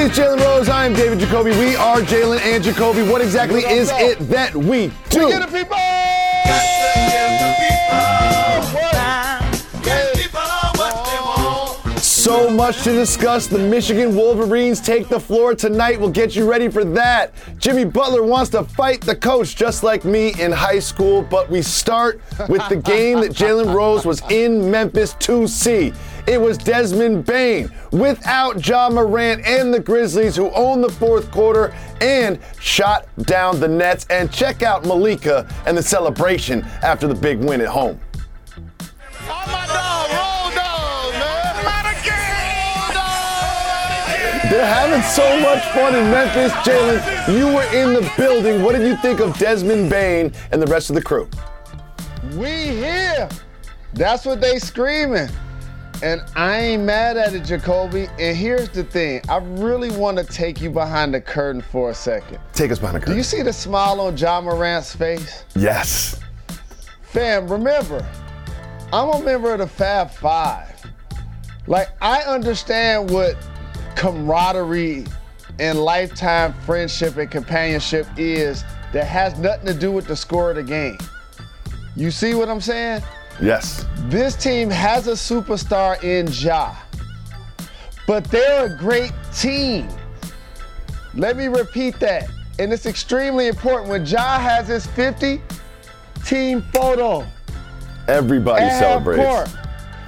is Jalen Rose. I am David Jacoby. We are Jalen and Jacoby. What exactly is it that we do? Get So much to discuss. The Michigan Wolverines take the floor tonight. We'll get you ready for that. Jimmy Butler wants to fight the coach just like me in high school, but we start with the game that Jalen Rose was in Memphis to see. It was Desmond Bane without Ja Morant and the Grizzlies who owned the fourth quarter and shot down the Nets. And check out Malika and the celebration after the big win at home. They're having so much fun in Memphis. Jalen, you were in the building. What did you think of Desmond Bane and the rest of the crew? We here. That's what they screaming. And I ain't mad at it, Jacoby. And here's the thing. I really want to take you behind the curtain for a second. Take us behind the curtain. Do you see the smile on Ja Morant's face? yes. Fam, remember, I'm a member of the Fab Five. Like, I understand what camaraderie and lifetime friendship and companionship is that has nothing to do with the score of the game. You see what I'm saying? Yes. This team has a superstar in Ja, but they're a great team. Let me repeat that. And it's extremely important when Ja has his 50 team photo Everybody celebrates. court,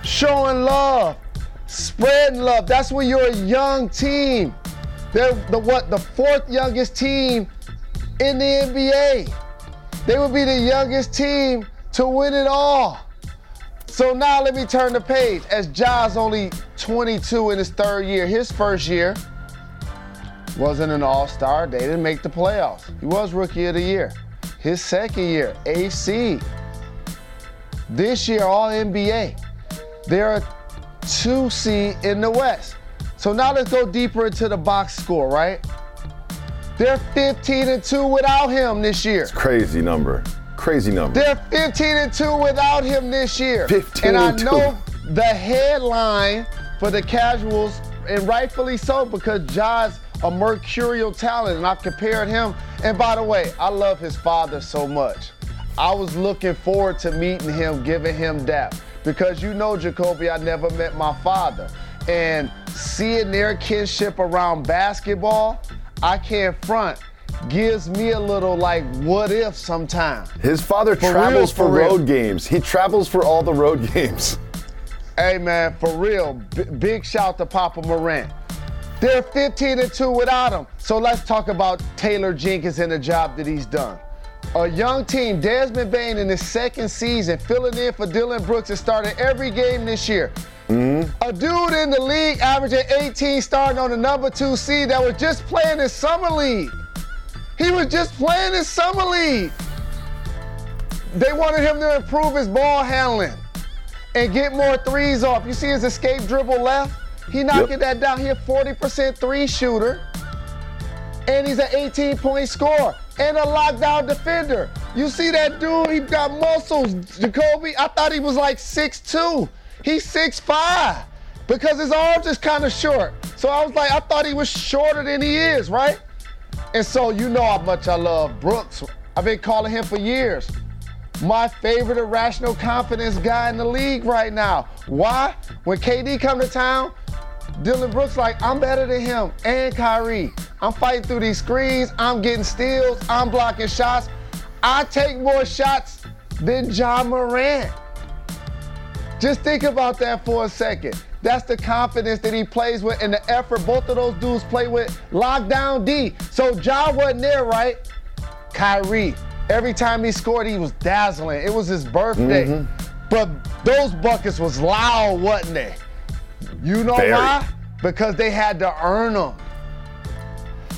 showing love, spreading love. That's when you're a young team. They're the what? The fourth youngest team in the NBA. They would be the youngest team to win it all. So now let me turn the page. As Ja's only 22 in his third year, his first year wasn't an all-star. They didn't make the playoffs. He was rookie of the year. His second year, AC. This year, all NBA. They're a two seed in the West. So now let's go deeper into the box score, right? They're 15 and 2 without him this year. It's crazy number. Crazy number. They're 15 and 2 without him this year. 15 and I and 2. know the headline for the casuals, and rightfully so, because Ja's a mercurial talent, and I've compared him. And by the way, I love his father so much. I was looking forward to meeting him, giving him that. Because you know, Jacoby, I never met my father. And seeing their kinship around basketball, I can't front. Gives me a little like what if sometimes. His father For travels real, for, road games. He travels for all the road games. Hey man, for real, b- big shout to Papa Morant. They're 15 and 2 without him. So let's talk about Taylor Jenkins and the job that he's done. A young team, Desmond Bane in his second season, filling in for Dillon Brooks and started every game this year. Mm-hmm. A dude in the league averaging 18 starting on the number two seed that was just playing in summer league. He was just playing in summer league. They wanted him to improve his ball handling and get more threes off. You see his escape dribble left? He knocking that down. He a 40% three shooter. And he's an 18 point scorer and a lockdown defender. You see that dude? He got muscles, Jacoby. I thought he was like 6'2. He's 6'5 because his arms is kind of short. So I was like, I thought he was shorter than he is, right? And so you know how much I love Brooks. I've been calling him for years. My favorite irrational confidence guy in the league right now. Why? When KD come to town, Dillon Brooks like, I'm better than him and Kyrie. I'm fighting through these screens. I'm getting steals. I'm blocking shots. I take more shots than Ja Morant. Just think about that for a second. That's the confidence that he plays with and the effort both of those dudes play with. Lockdown D. So Ja wasn't there, right? Kyrie. Every time he scored, he was dazzling. It was his birthday. Mm-hmm. But those buckets was loud, wasn't they? You know Very. why? Because they had to earn them.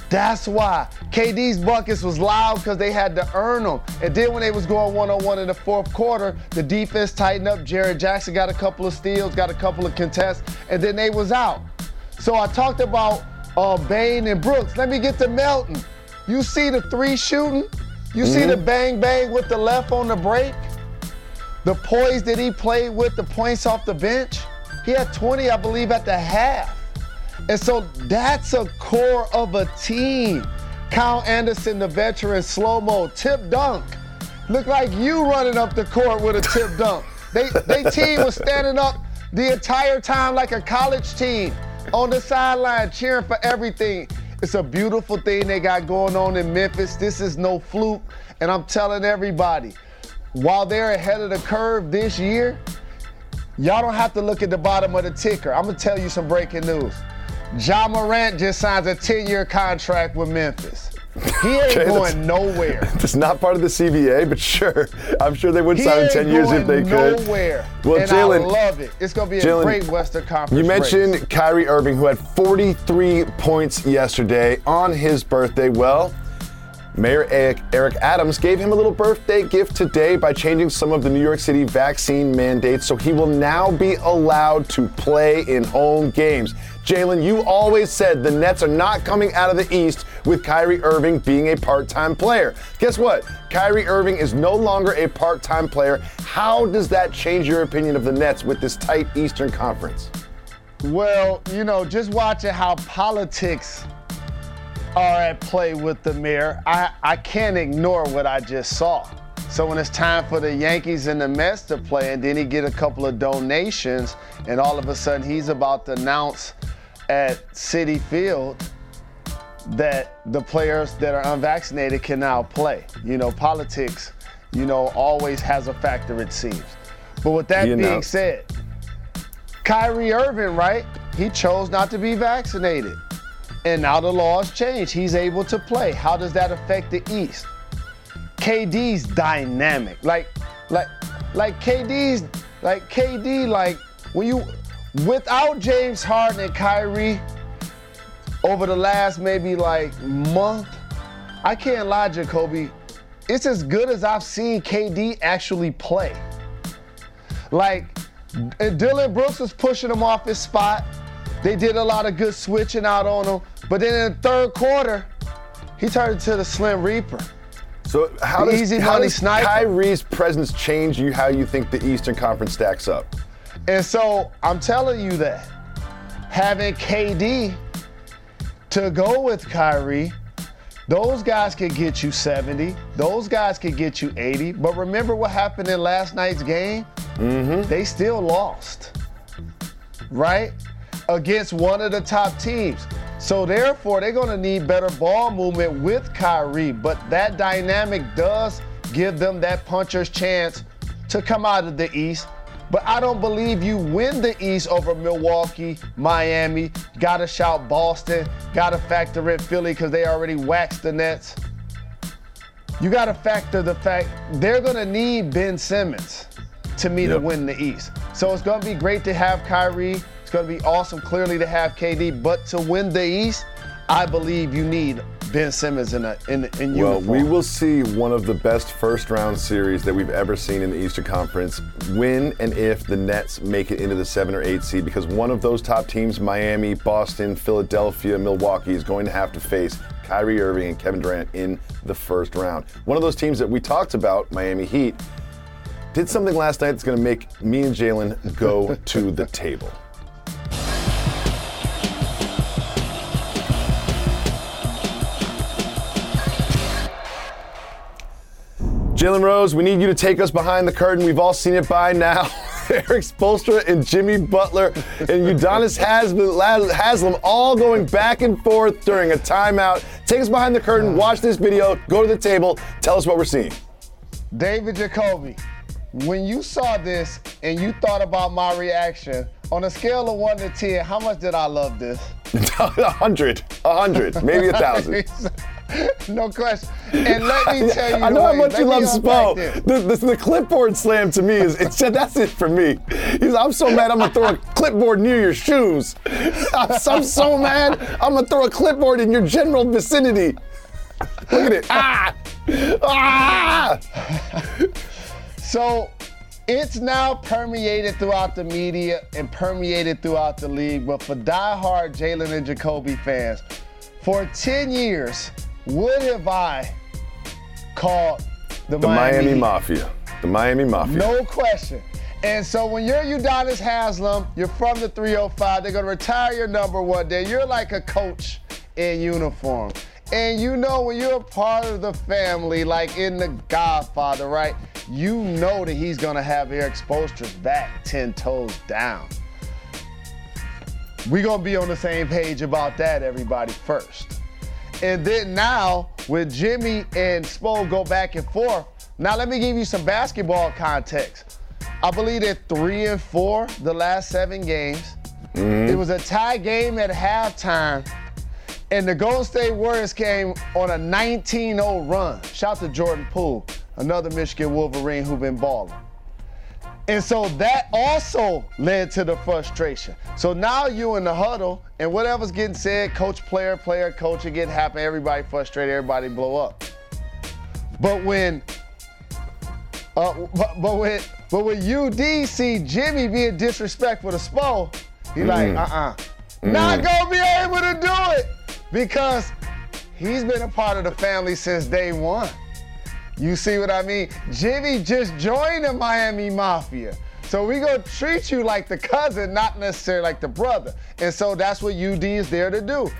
That's why KD's buckets was loud because they had to earn them. And then when they was going one-on-one in the fourth quarter, the defense tightened up. Jaren Jackson got a couple of steals, got a couple of contests, and then they was out. So I talked about uh, Bane and Brooks. Let me get to Melton. You see the three shooting? You mm-hmm. see the mm-hmm. bang bang with the left on the break? The poise that he played with, the points off the bench? He had 20, I believe, at the half. And so that's a core of a team. Kyle Anderson, the veteran, slow mo, tip dunk. Look like you running up the court with a tip dunk. They, they team was standing up the entire time like a college team on the sideline cheering for everything. It's a beautiful thing they got going on in Memphis. This is no fluke. And I'm telling everybody, while they're ahead of the curve this year, y'all don't have to look at the bottom of the ticker. I'm to tell you some breaking news. Ja Morant just signs a 10 year contract with Memphis. He ain't okay, going nowhere. It's not part of the CBA, but sure. I'm sure they would he sign 10 years if they could. Nowhere. Well, Jalen, I love it. It's going to be a Jalen, great Western Conference. You mentioned race. Kyrie Irving, who had 43 points yesterday on his birthday. Well, Mayor Eric Adams gave him a little birthday gift today by changing some of the New York City vaccine mandates so he will now be allowed to play in home games. Jalen, you always said the Nets are not coming out of the East with Kyrie Irving being a part time player. Guess what? Kyrie Irving is no longer a part time player. How does that change your opinion of the Nets with this tight Eastern Conference? Well, you know, just watching how politics are at play with the mayor, I, I can't ignore what I just saw. So when it's time for the Yankees and the Mets to play, and then he get a couple of donations, and all of a sudden he's about to announce at Citi Field that the players that are unvaccinated can now play. You know, politics, you know, always has a factor, it seems. But with that being announced. said, Kyrie Irving, right? He chose not to be vaccinated. And now the laws change. He's able to play. How does that affect the East? KD's dynamic. Like, like, like KD's, like KD, like when you, without James Harden and Kyrie, over the last maybe like month, I can't lie, Jacoby. It's as good as I've seen KD actually play. Like, Dillon Brooks was pushing him off his spot. They did a lot of good switching out on him. But then in the third quarter, he turned into the Slim Reaper. So how does, Easy how does Kyrie's presence change you how you think the Eastern Conference stacks up? And so I'm telling you that having KD to go with Kyrie, those guys could get you 70. Those guys could get you 80. But remember what happened in last night's game? Mm-hmm. They still lost, right? Against one of the top teams. So therefore, they're going to need better ball movement with Kyrie. But that dynamic does give them that puncher's chance to come out of the East. But I don't believe you win the East over Milwaukee, Miami. Got to shout Boston. Got to factor in Philly because they already waxed the Nets. You got to factor the fact they're going to need Ben Simmons to me yep. to win the East. So it's going to be great to have Kyrie going to be awesome, clearly, to have KD. But to win the East, I believe you need Ben Simmons in a, in, in well, uniform. we will see one of the best first round series that we've ever seen in the Eastern Conference when and if the Nets make it into the seven or eight seed because one of those top teams, Miami, Boston, Philadelphia, Milwaukee, is going to have to face Kyrie Irving and Kevin Durant in the first round. One of those teams that we talked about, Miami Heat, did something last night that's going to make me and Jalen go to the table. Jalen Rose, we need you to take us behind the curtain. We've all seen it by now. Erik Spoelstra and Jimmy Butler and Udonis Haslem all going back and forth during a timeout. Take us behind the curtain, watch this video, go to the table, tell us what we're seeing. David Jacoby, when you saw this and you thought about my reaction, on a scale of 1 to 10, how much did I love this? A hundred, a hundred, maybe a thousand. no question. And let me tell you, I know how much you love Spo. The, the, the clipboard slam to me is it's that's it for me. He's, I'm so mad I'm gonna throw a clipboard near your shoes. I'm, I'm so mad I'm gonna throw a clipboard in your general vicinity. Look at it. Ah! Ah! So it's now permeated throughout the media and permeated throughout the league. But for diehard Jalen and Jacoby fans, for 10 years, what have I called the, The Miami, Miami Mafia. The Miami Mafia. No question. And so when you're Udonis Haslem, you're from the 305, they're gonna retire your number one day. You're like a coach in uniform. And you know when you're a part of the family, like in The Godfather, right? You know that he's gonna have Erik Spoelstra's back 10 toes down. We're gonna be on the same page about that, everybody, first. And then now, with Jimmy and Spo go back and forth, now let me give you some basketball context. I believe they're three and four the last seven games. Mm-hmm. It was a tie game at halftime, and the Golden State Warriors came on a 19-0 run. Shout to Jordan Poole, another Michigan Wolverine who's been balling. And so that also led to the frustration. So now you in the huddle, and whatever's getting said, coach, player, player, coach, it get happen. Everybody frustrated, everybody blow up. But when, uh, but, but when, but when UD see Jimmy being disrespectful to Spo, he like, uh-uh, not gonna be able to do it because he's been a part of the family since day one. You see what I mean? Jimmy just joined the Miami Mafia. So we gonna treat you like the cousin, not necessarily like the brother. And so that's what UD is there to do.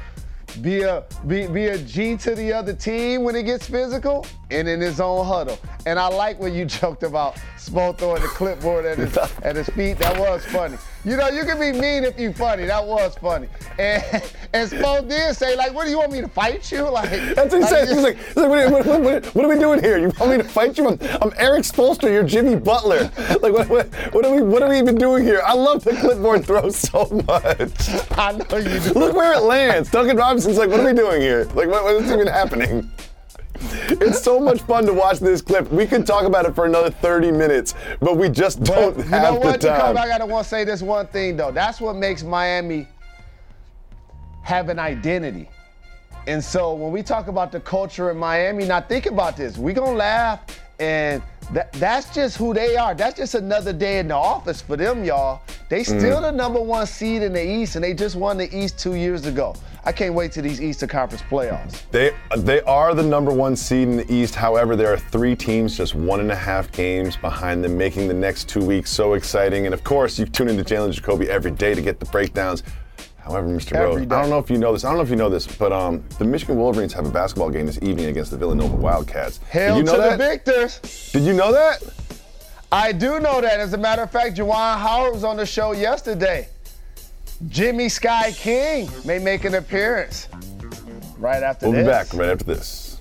Be a be, be a G to the other team when it gets physical and in his own huddle. And I like when you joked about Spo throwing the clipboard at his at his feet. That was funny. You know, you can be mean if you funny. That was funny. And and Spo did say, like, what do you want me to fight you? Like That's what he like, said. He's like, he's like what, what, what, what, what are we doing here? You want me to fight you? I'm, I'm Erik Spoelstra. You're Jimmy Butler. Like, what, what, what, are we, what are we even doing here? I love the clipboard throw so much. I know you do. Look where it lands. Duncan Robinson's like, what are we doing here? Like, what, what is even happening? It's so much fun to watch this clip. We could talk about it for another 30 minutes, but we just don't But you have know what, the time. I gotta want to say this one thing though. That's what makes Miami have an identity. And so when we talk about the culture in Miami, now think about this. We gonna laugh, and that, that's just who they are. That's just another day in the office for them, y'all. They Mm. still the number one seed in the East, and they just won the East two years ago. I can't wait to these Eastern Conference playoffs. They they are the number one seed in the East. However, there are three teams just one and a half games behind them, making the next two weeks so exciting. And of course, you tune into Jalen Jacoby every day to get the breakdowns. However, Mr. Every Rose, day. I don't know if you know this. I don't know if you know this, but um, the Michigan Wolverines have a basketball game this evening against the Villanova Wildcats. Hail Did you know to that? the victors. Did you know that? I do know that. As a matter of fact, Juwan Howard was on the show yesterday. Jimmy Sky King may make an appearance right after this. We'll be back right after this.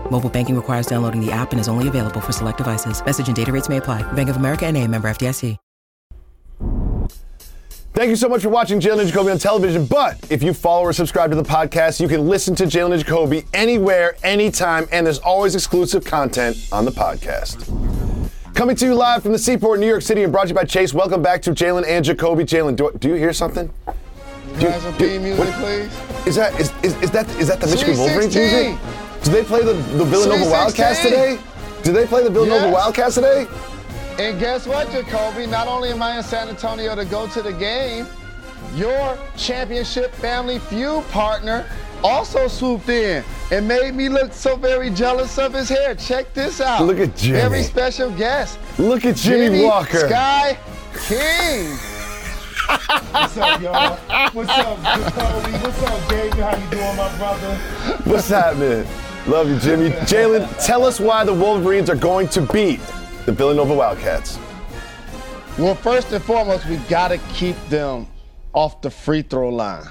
Mobile banking requires downloading the app and is only available for select devices. Message and data rates may apply. Bank of America and a member FDIC. Thank you so much for watching Jalen and Jacoby on television. But if you follow or subscribe to the podcast, you can listen to Jalen and Jacoby anywhere, anytime, and there's always exclusive content on the podcast. Coming to you live from the Seaport, New York City, and brought to you by Chase. Welcome back to Jalen and Jacoby. Jalen, do, do you hear something? Can I have some theme music, what- please? Is that is, is, is that is that the Michigan Sweet Wolverines music? Did they play the, the Villanova Wildcats today? Do they play the Villanova Yes. Wildcats today? And guess what, Jacoby? Not only am I in San Antonio to go to the game, your championship family feud partner also swooped in and made me look so very jealous of his hair. Check this out. Look at Jimmy. Every special guest. Look at Jimmy, Walker. Sky King. What's up, y'all? What's up, Jacoby? What's up, David? How you doing, my brother? What's happening? Love you, Jimmy. Jalen, tell us why the Wolverines are going to beat the Villanova Wildcats. Well, first and foremost, we gotta keep them off the free throw line.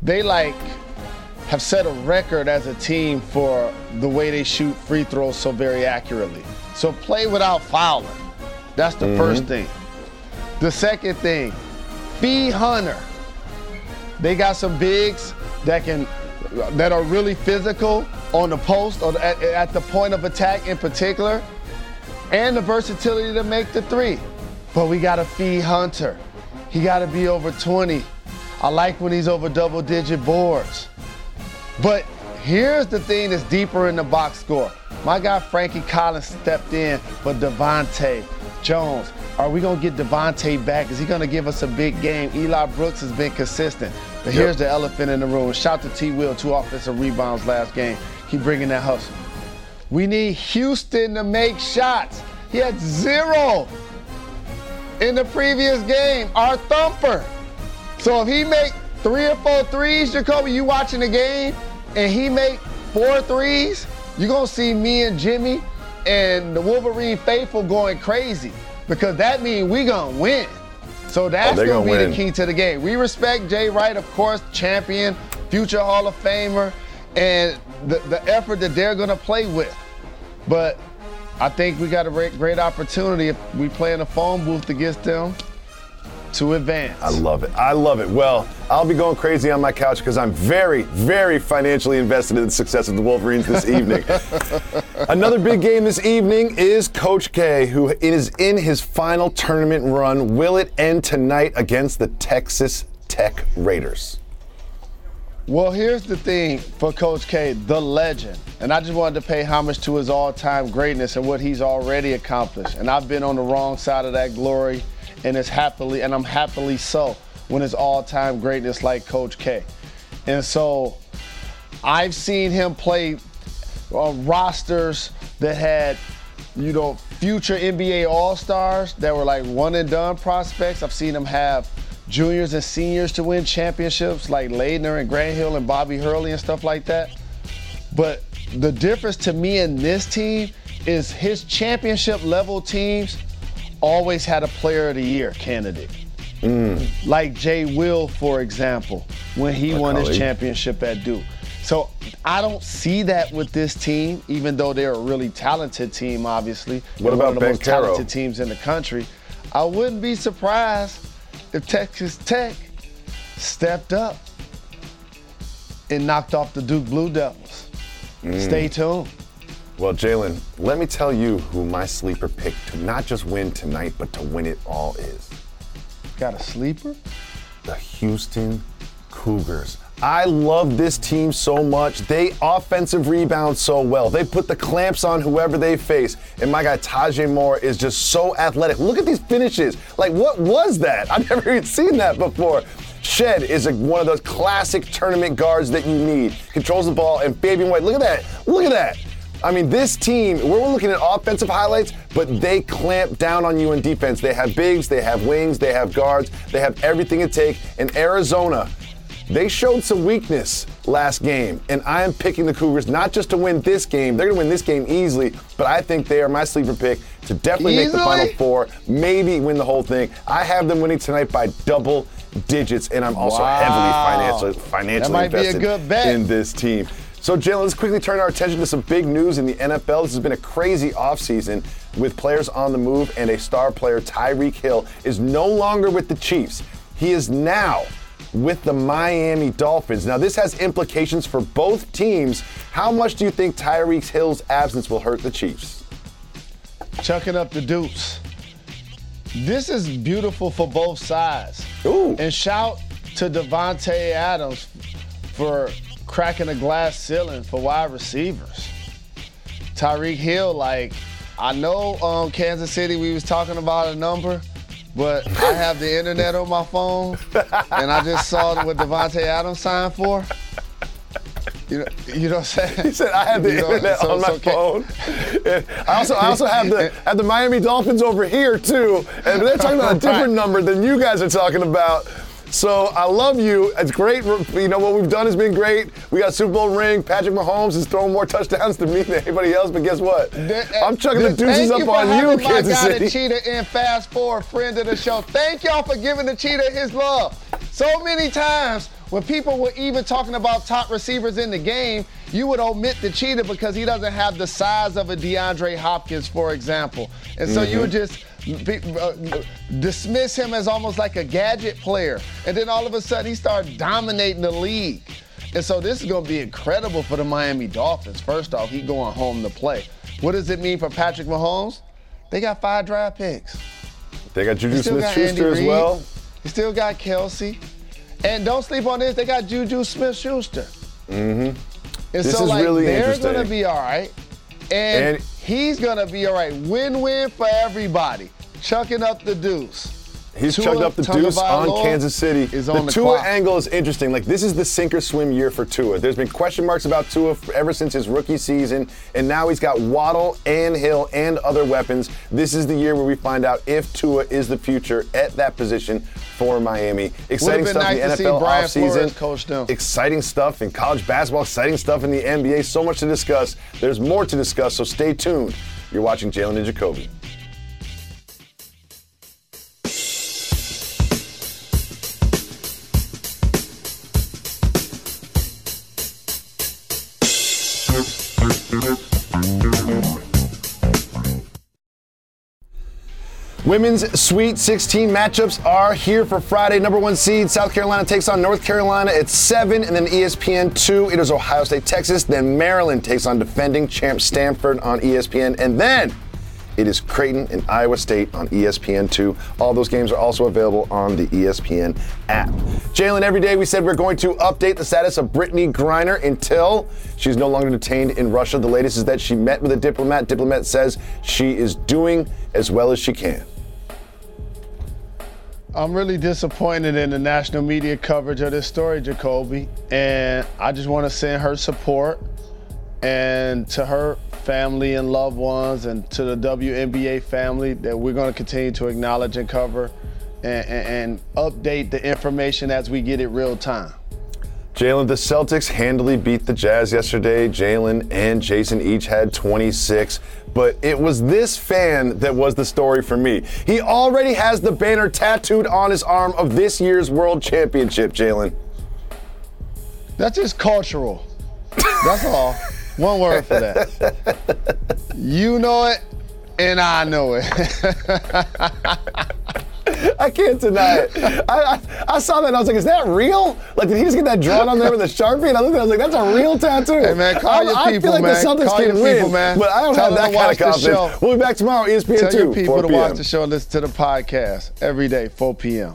They like have set a record as a team for the way they shoot free throws so very accurately. So play without fouling. That's the first mm-hmm. thing. The second thing, be Hunter. They got some bigs that can that are really physical on the post or at, at the point of attack in particular and the versatility to make the three. But we got to feed Hunter. He got to be over 20. I like when he's over double digit boards. But here's the thing that's deeper in the box score. My guy Frankie Collins stepped in, but DeVante' Jones, are we going to get DeVante' back? Is he going to give us a big game? Eli Brooks has been consistent. But here's the elephant in the room. Shout to T. Will, two offensive rebounds last game. Keep bringing that hustle. We need Houstan to make shots. He had zero in the previous game, our thumper. So if he make three or four threes, Jacoby, you watching the game, and he make four threes, you're gonna see me and Jimmy and the Wolverine faithful going crazy because that means we gonna win. So oh, that's they're gonna, gonna be win. the key to the game. We respect Jay Wright, of course, champion, future Hall of Famer, and the, the effort that they're gonna play with. But I think we got a great, great opportunity if we play in a phone booth against them to advance. I love it. I love it. Well, I'll be going crazy on my couch because I'm very, very financially invested in the success of the Wolverines this evening. Another big game this evening is Coach K, who is in his final tournament run. Will it end tonight against the Texas Tech Raiders? Well, here's the thing for Coach K, the legend. And I just wanted to pay homage to his all time greatness and what he's already accomplished. And I've been on the wrong side of that glory, and it's happily, and I'm happily so when it's all time greatness like Coach K. And so I've seen him play uh, rosters that had, you know, future NBA All Stars that were like one and done prospects. I've seen him have juniors and seniors to win championships like Laettner and Grant Hill and Bobby Hurley and stuff like that. But the difference to me in this team is his championship level teams always had a player of the year candidate. Mm. Like Jay Will, for example, when he won his championship at Duke. So I don't see that with this team, even though they're a really talented team, obviously. What about one of the Ben most Caro? talented teams in the country? I wouldn't be surprised if Texas Tech stepped up and knocked off the Duke Blue Devils. Mm. Stay tuned. Well, Jalen, let me tell you who my sleeper pick to not just win tonight, but to win it all is. Got a sleeper? the Houston Cougars. I love this team so much. They offensive rebound so well. They put the clamps on whoever they face. And my guy Tajay Moore is just so athletic. Look at these finishes. Like, what was that? I've never even seen that before. Shead is a, one of those classic tournament guards that you need. Controls the ball, and Fabian White, look at that. Look at that. I mean, this team, we're looking at offensive highlights, but they clamp down on you in defense. They have bigs, they have wings, they have guards, they have everything it takes. And Arizona, they showed some weakness last game, and I am picking the Cougars not just to win this game. They're going to win this game easily, but I think they are my sleeper pick to definitely make the Final Four, maybe win the whole thing. I have them winning tonight by double digits, and I'm also Wow. heavily financially, financially might be a invested in this team. So, Jalen, let's quickly turn our attention to some big news in the NFL. This has been a crazy offseason with players on the move, and a star player, Tyreek Hill, is no longer with the Chiefs. He is now with the Miami Dolphins. Now, this has implications for both teams. How much do you think Tyreek Hill's absence will hurt the Chiefs? chucking up the dupes. This is beautiful for both sides. Ooh. And shout to Davante Adams for cracking a glass ceiling for wide receivers. Tyreek Hill, like, I know um, Kansas City, we was talking about a number, but I have the internet on my phone, and I just saw what Davante Adams signed for. You know, you know what I'm saying? He said, "I have the You know, internet so- on my so phone." I also, I also have the have the Miami Dolphins over here too, and they're talking about a different Right. number than you guys are talking about. So I love you. It's great. You know what we've done has been great. We got Super Bowl ring. Patrick Mahomes is throwing more touchdowns to me than anybody else. But guess what? Uh, I'm chucking the deuces Thank up you on you, having my guy, City. the Cheetah, in Fast Forward, friend of the show. Thank y'all for giving the Cheetah his love. So many times when people were even talking about top receivers in the game, you would omit the Cheetah because he doesn't have the size of a DeAndre Hopkins, for example. And so you mm-hmm. would just uh, dismiss him as almost like a gadget player. And then all of a sudden he started dominating the league. And so this is going to be incredible for the Miami Dolphins. First off, he going home to play. What does it mean for Patrick Mahomes? They got five draft picks. They got Juju They got Smith-Schuster Andy as well. They still got Kelce. And don't sleep on this. They got Juju Smith-Schuster. Mm-hmm. And This so is like really they're interesting. gonna be all right, and, And- he's gonna be all right. Win-win for everybody. Chucking up the deuce. He's Tua chugged up the deuce on Kansas City. is the on the Tua clock. angle is interesting. Like this is the sink or swim year for Tua. There's been question marks about Tua ever since his rookie season, and now he's got Waddle and Hill and other weapons. This is the year where we find out if Tua is the future at that position for Miami. Exciting stuff in the NFL offseason. Flores coach them. Exciting stuff in college basketball. Exciting stuff in the NBA. So much to discuss. There's more to discuss. So stay tuned. You're watching Jalen and Jacoby. Women's Sweet 16 matchups are here for Friday. Number one seed, South Carolina takes on North Carolina at 7, and then ESPN 2, it is Ohio State, Texas. Then Maryland takes on defending champ Stanford on ESPN. And then it is Creighton and Iowa State on ESPN 2. All those games are also available on the ESPN app. Jalen, every day we said we're going to update the status of Brittney Griner until she's no longer detained in Russia. The latest is that she met with a diplomat. Diplomat says she is doing as well as she can. I'm really disappointed in the national media coverage of this story, Jacoby. And I just want to send her support and to her family and loved ones and to the WNBA family that we're going to continue to acknowledge and cover and, and, and update the information as we get it real time. Jalen, the Celtics handily beat the Jazz yesterday. Jaylen and Jayson each had 26, but it was this fan that was the story for me. He already has the banner tattooed on his arm of this year's World Championship, Jalen. That's just cultural. That's all. One word for that. You know it, and I know it. I can't deny it. I, I, I saw that and I was like, is that real? Like, did he just get that drawn on there with a Sharpie? And I looked at it, I was like, that's a real tattoo. Hey, man, call I, your I people, feel like man. the Celtics Call can win, people, man. but I don't Tell have that kind of confidence. show. We'll be back tomorrow, ESPN Tell 2, your people 4 to watch the show, and listen to the podcast every day, 4 p.m.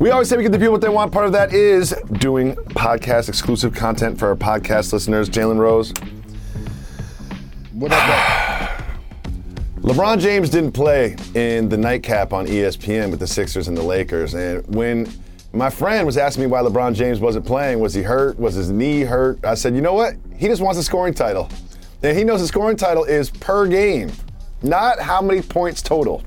We always say we give the people what they want. Part of that is doing podcast exclusive content for our podcast listeners. Jalen Rose. What up, LeBron James didn't play in the nightcap on ESPN with the Sixers and the Lakers. And when my friend was asking me why LeBron James wasn't playing, was he hurt? Was his knee hurt? I said, you know what? He just wants a scoring title. And he knows the scoring title is per game, not how many points total.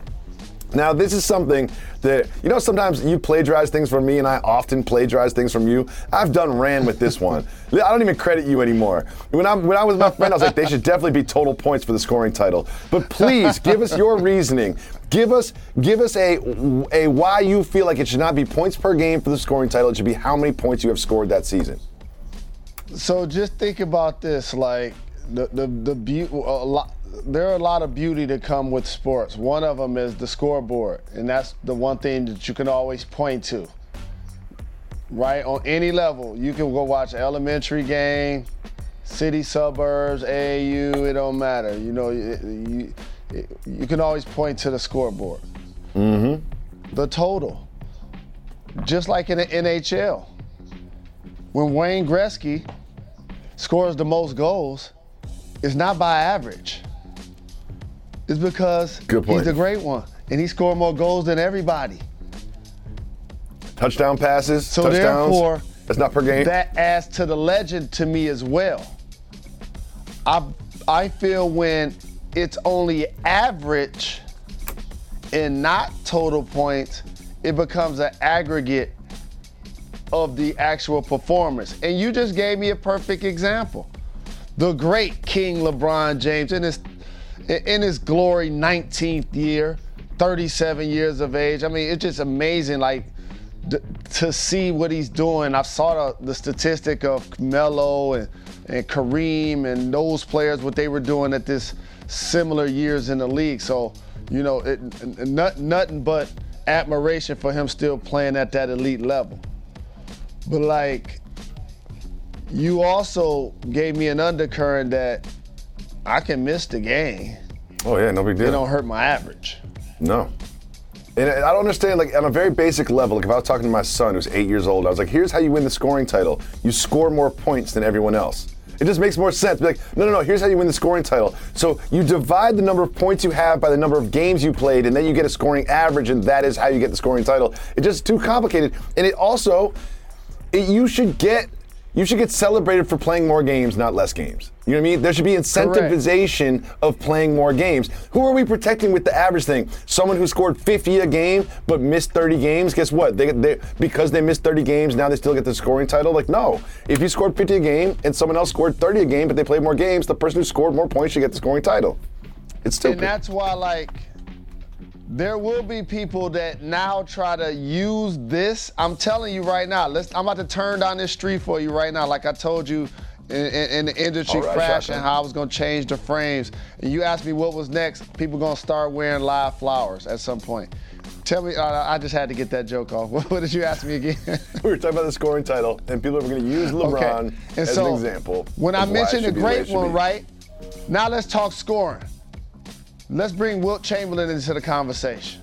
Now, this is something that, you know, sometimes you plagiarize things from me, and I often plagiarize things from you. I've done ran with this one. I don't even credit you anymore. When, i when I was my friend, I was like, they should definitely be total points for the scoring title. But please give us your reasoning. Give us give us a, a why you feel like it should not be points per game for the scoring title. It should be how many points you have scored that season. So just think about this, like the the the beauty. A lot, there are a lot of beauty to come with sports. One of them is the scoreboard, and that's the one thing that you can always point to. Right on any level, you can go watch an elementary game, city, suburbs, AAU. It don't matter. You know, you, you, you can always point to the scoreboard. Mm-hmm. The total, just like in the NHL, when Wayne Gretzky scores the most goals, it's not by average. It's because he's the great one, and he scored more goals than everybody. Touchdown passes, So touchdowns. therefore, that's not per game. That adds to the legend to me as well. I I feel when it's only average and not total points, it becomes an aggregate of the actual performance. And you just gave me a perfect example. The great King LeBron James in his in his glory 19th year, 37 years of age. I mean, it's just amazing like to see what he's doing. I saw the, the statistic of Melo and, and Kareem and those players, what they were doing at this similar years in the league. So, you know, it, not, nothing but admiration for him still playing at that elite level. But like, you also gave me an undercurrent that I can miss the game. oh yeah, no big deal. It don't hurt my average. No. And I don't understand, like, on a very basic level, like, if I was talking to my son who's eight years old, I was like, here's how you win the scoring title. You score more points than everyone else. It just makes more sense. Be like, no, no, no, here's how you win the scoring title. So you divide the number of points you have by the number of games you played, and then you get a scoring average, and that is how you get the scoring title. It's just too complicated. And it also, it, you should get you should get celebrated for playing more games, not less games. You know what I mean? There should be incentivization of playing more games. Who are we protecting with the average thing? Someone who scored 50 a game but missed 30 games. Guess what? They, they because they missed 30 games, now they still get the scoring title. Like no, if you scored 50 a game and someone else scored 30 a game but they played more games, the person who scored more points should get the scoring title. It's stupid. And that's why, like, there will be people that now try to use this. I'm telling you right now. Let's. I'm about to turn down this street for you right now. Like I told you. In, in, in the industry right, fashion, shotgun. how I was gonna change the frames, and you asked me what was next. People gonna start wearing live flowers at some point. Tell me, I, I just had to get that joke off. What, what did you ask me again? we were talking about the scoring title, and people are going to use LeBron And as so, an example. When I of why it mentioned the should be the way it great one, right? Now let's talk scoring. Let's bring Wilt Chamberlain into the conversation.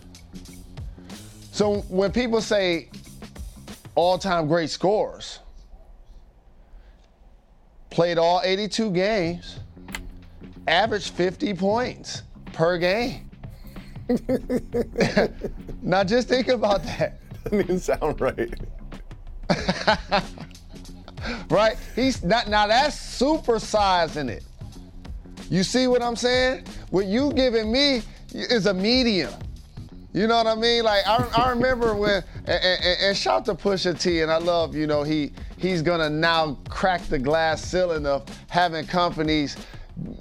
So when people say all-time great scorers, played all 82 games, averaged 50 points per game. now just think about that. That didn't sound right. right? He's not now that's supersizing it. You see what I'm saying? What you giving me is a medium. You know what I mean? Like I, I remember when and, and, and shout to Pusha T, and I love you know he he's gonna now crack the glass ceiling of having companies,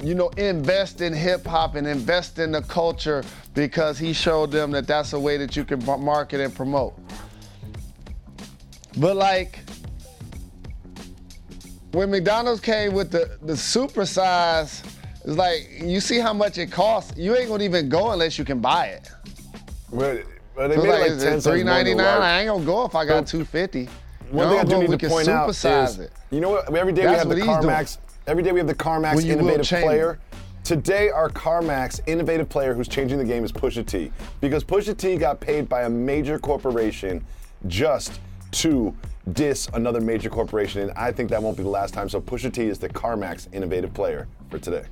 you know, invest in hip hop and invest in the culture because he showed them that that's a way that you can market and promote. But like when McDonald's came with the the super size, it's like you see how much it costs. You ain't gonna even go unless you can buy it. But, but they So made it's like, like is 10 it cents more three ninety nine? I ain't gonna go if I got two fifty. One thing I do need we to point out is, it. you know what? Every day we have the what he's doing. CarMax. Every day we have the CarMax will innovative player. Today, our CarMax innovative player who's changing the game is Pusha T. Because Pusha T got paid by a major corporation just to diss another major corporation, and I think that won't be the last time. So Pusha T is the CarMax innovative player for today.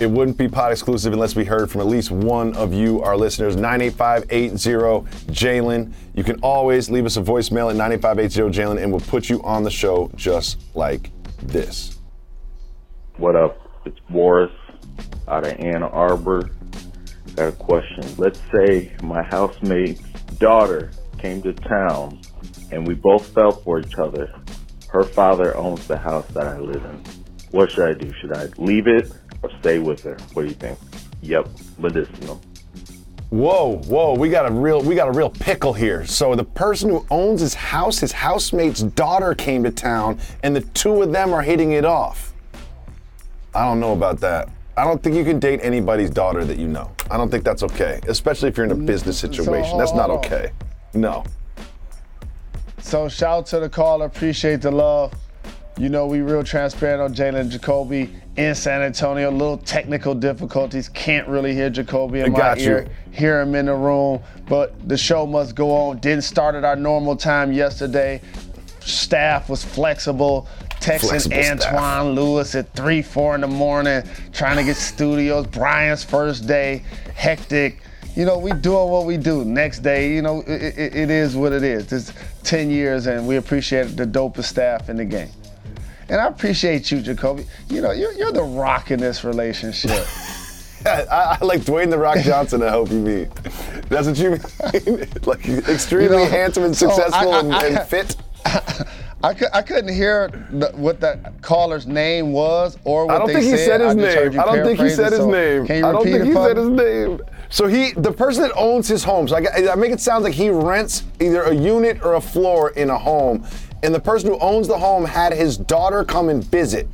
It wouldn't be pod exclusive unless we heard from at least one of you, our listeners. 98580 Jalen. You can always leave us a voicemail at 98580 Jalen, and we'll put you on the show just like this. What up? It's Boris out of Ann Arbor. got a question. Let's say my housemate's daughter came to town and we both fell for each other. Her father owns the house that I live in. What should I do? Should I leave it or stay with her? What do you think? Yep, medicinal. Whoa, whoa, we got a real we got a real pickle here. So the person who owns his house, his housemate's daughter came to town and the two of them are hitting it off. I don't know about that. I don't think you can date anybody's daughter that you know. I don't think that's okay, especially if you're in a mm, business situation. That's not okay. No. So shout out to the caller. Appreciate the love. You know, we real transparent on Jalen Jacoby in San Antonio. Little technical difficulties. Can't really hear Jacoby in I my you. ear. Hear him in the room. But the show must go on. Didn't start at our normal time yesterday. Staff was flexible. Texting Flexible staff. Antoine Lewis at 3, 4 in the morning, trying to get studios. Brian's first day, hectic. You know, we doing what we do. Next day, you know, it, it, it is what it is. It's 10 years, and we appreciate the dopest staff in the game. And I appreciate you, Jacoby. You know, you're, you're the rock in this relationship. I, I like Dwayne the Rock Johnson. I hope you mean. That's what you mean. like extremely You know, handsome and so I- successful I- and, and fit. I, I couldn't hear the, what that caller's name was or what they said. I don't think he said his name. I don't think he said his name. I don't think he said his name. So he, the person that owns his home. So I, I make it sound like he rents either a unit or a floor in a home, and the person who owns the home had his daughter come and visit,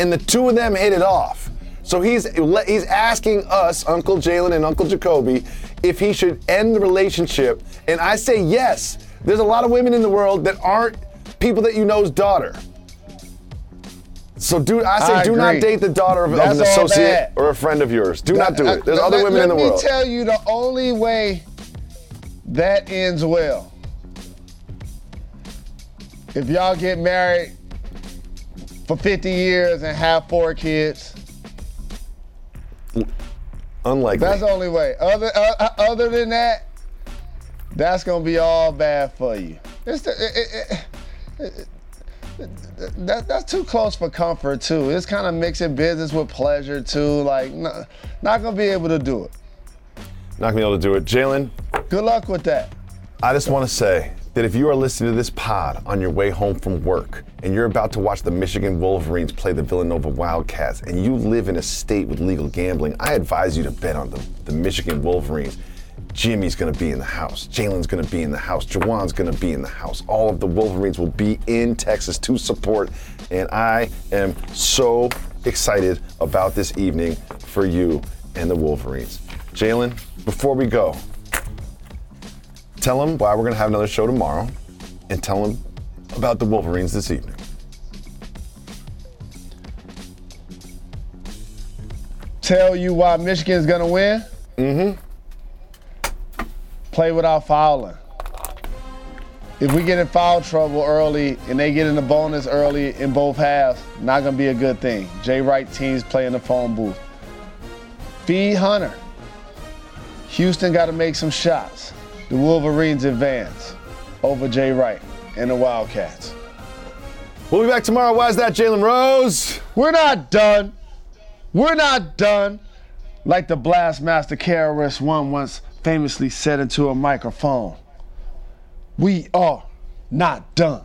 and the two of them hit it off. So he's he's asking us, Uncle Jalen and Uncle Jacoby, if he should end the relationship, and I say yes. There's a lot of women in the world that aren't people that you know's daughter. So, do I say I do not date the daughter of, of an associate or a friend of yours. Do not do it. There's let- other women in the world. let me tell you the only way that ends well. If y'all get married for 50 years and have four kids, Unlikely. that's the only way. Other uh, uh, other than that, that's gonna be all bad for you. It's the, it, it, it- that, that's too close for comfort too. It's kind of mixing business with pleasure too. Like, no, not gonna be able to do it. not gonna be able to do it. Jalen, Good luck with that. I just want to say that if you are listening to this pod on your way home from work and you're about to watch the Michigan Wolverines play the Villanova Wildcats and you live in a state with legal gambling, I advise you to bet on the, the Michigan Wolverines. Jimmy's going to be in the house. Jalen's going to be in the house. Juwan's going to be in the house. All of the Wolverines will be in Texas to support. And I am so excited about this evening for you and the Wolverines. Jalen, before we go, Tell them why we're going to have another show tomorrow and tell them about the Wolverines this evening. Tell you why Michigan's gonna win? Mm-hmm. Play without fouling. If we get in foul trouble early and they get in the bonus early in both halves, not gonna be a good thing. Jay Wright teams play in the phone booth. Feed Hunter. Houstan got to make some shots. The Wolverines advance over Jay Wright and the Wildcats. We'll be back tomorrow. Why is that, Jalen Rose? We're not done. We're not done. Like the Blastmaster KRS One once famously said into a microphone. We are not done.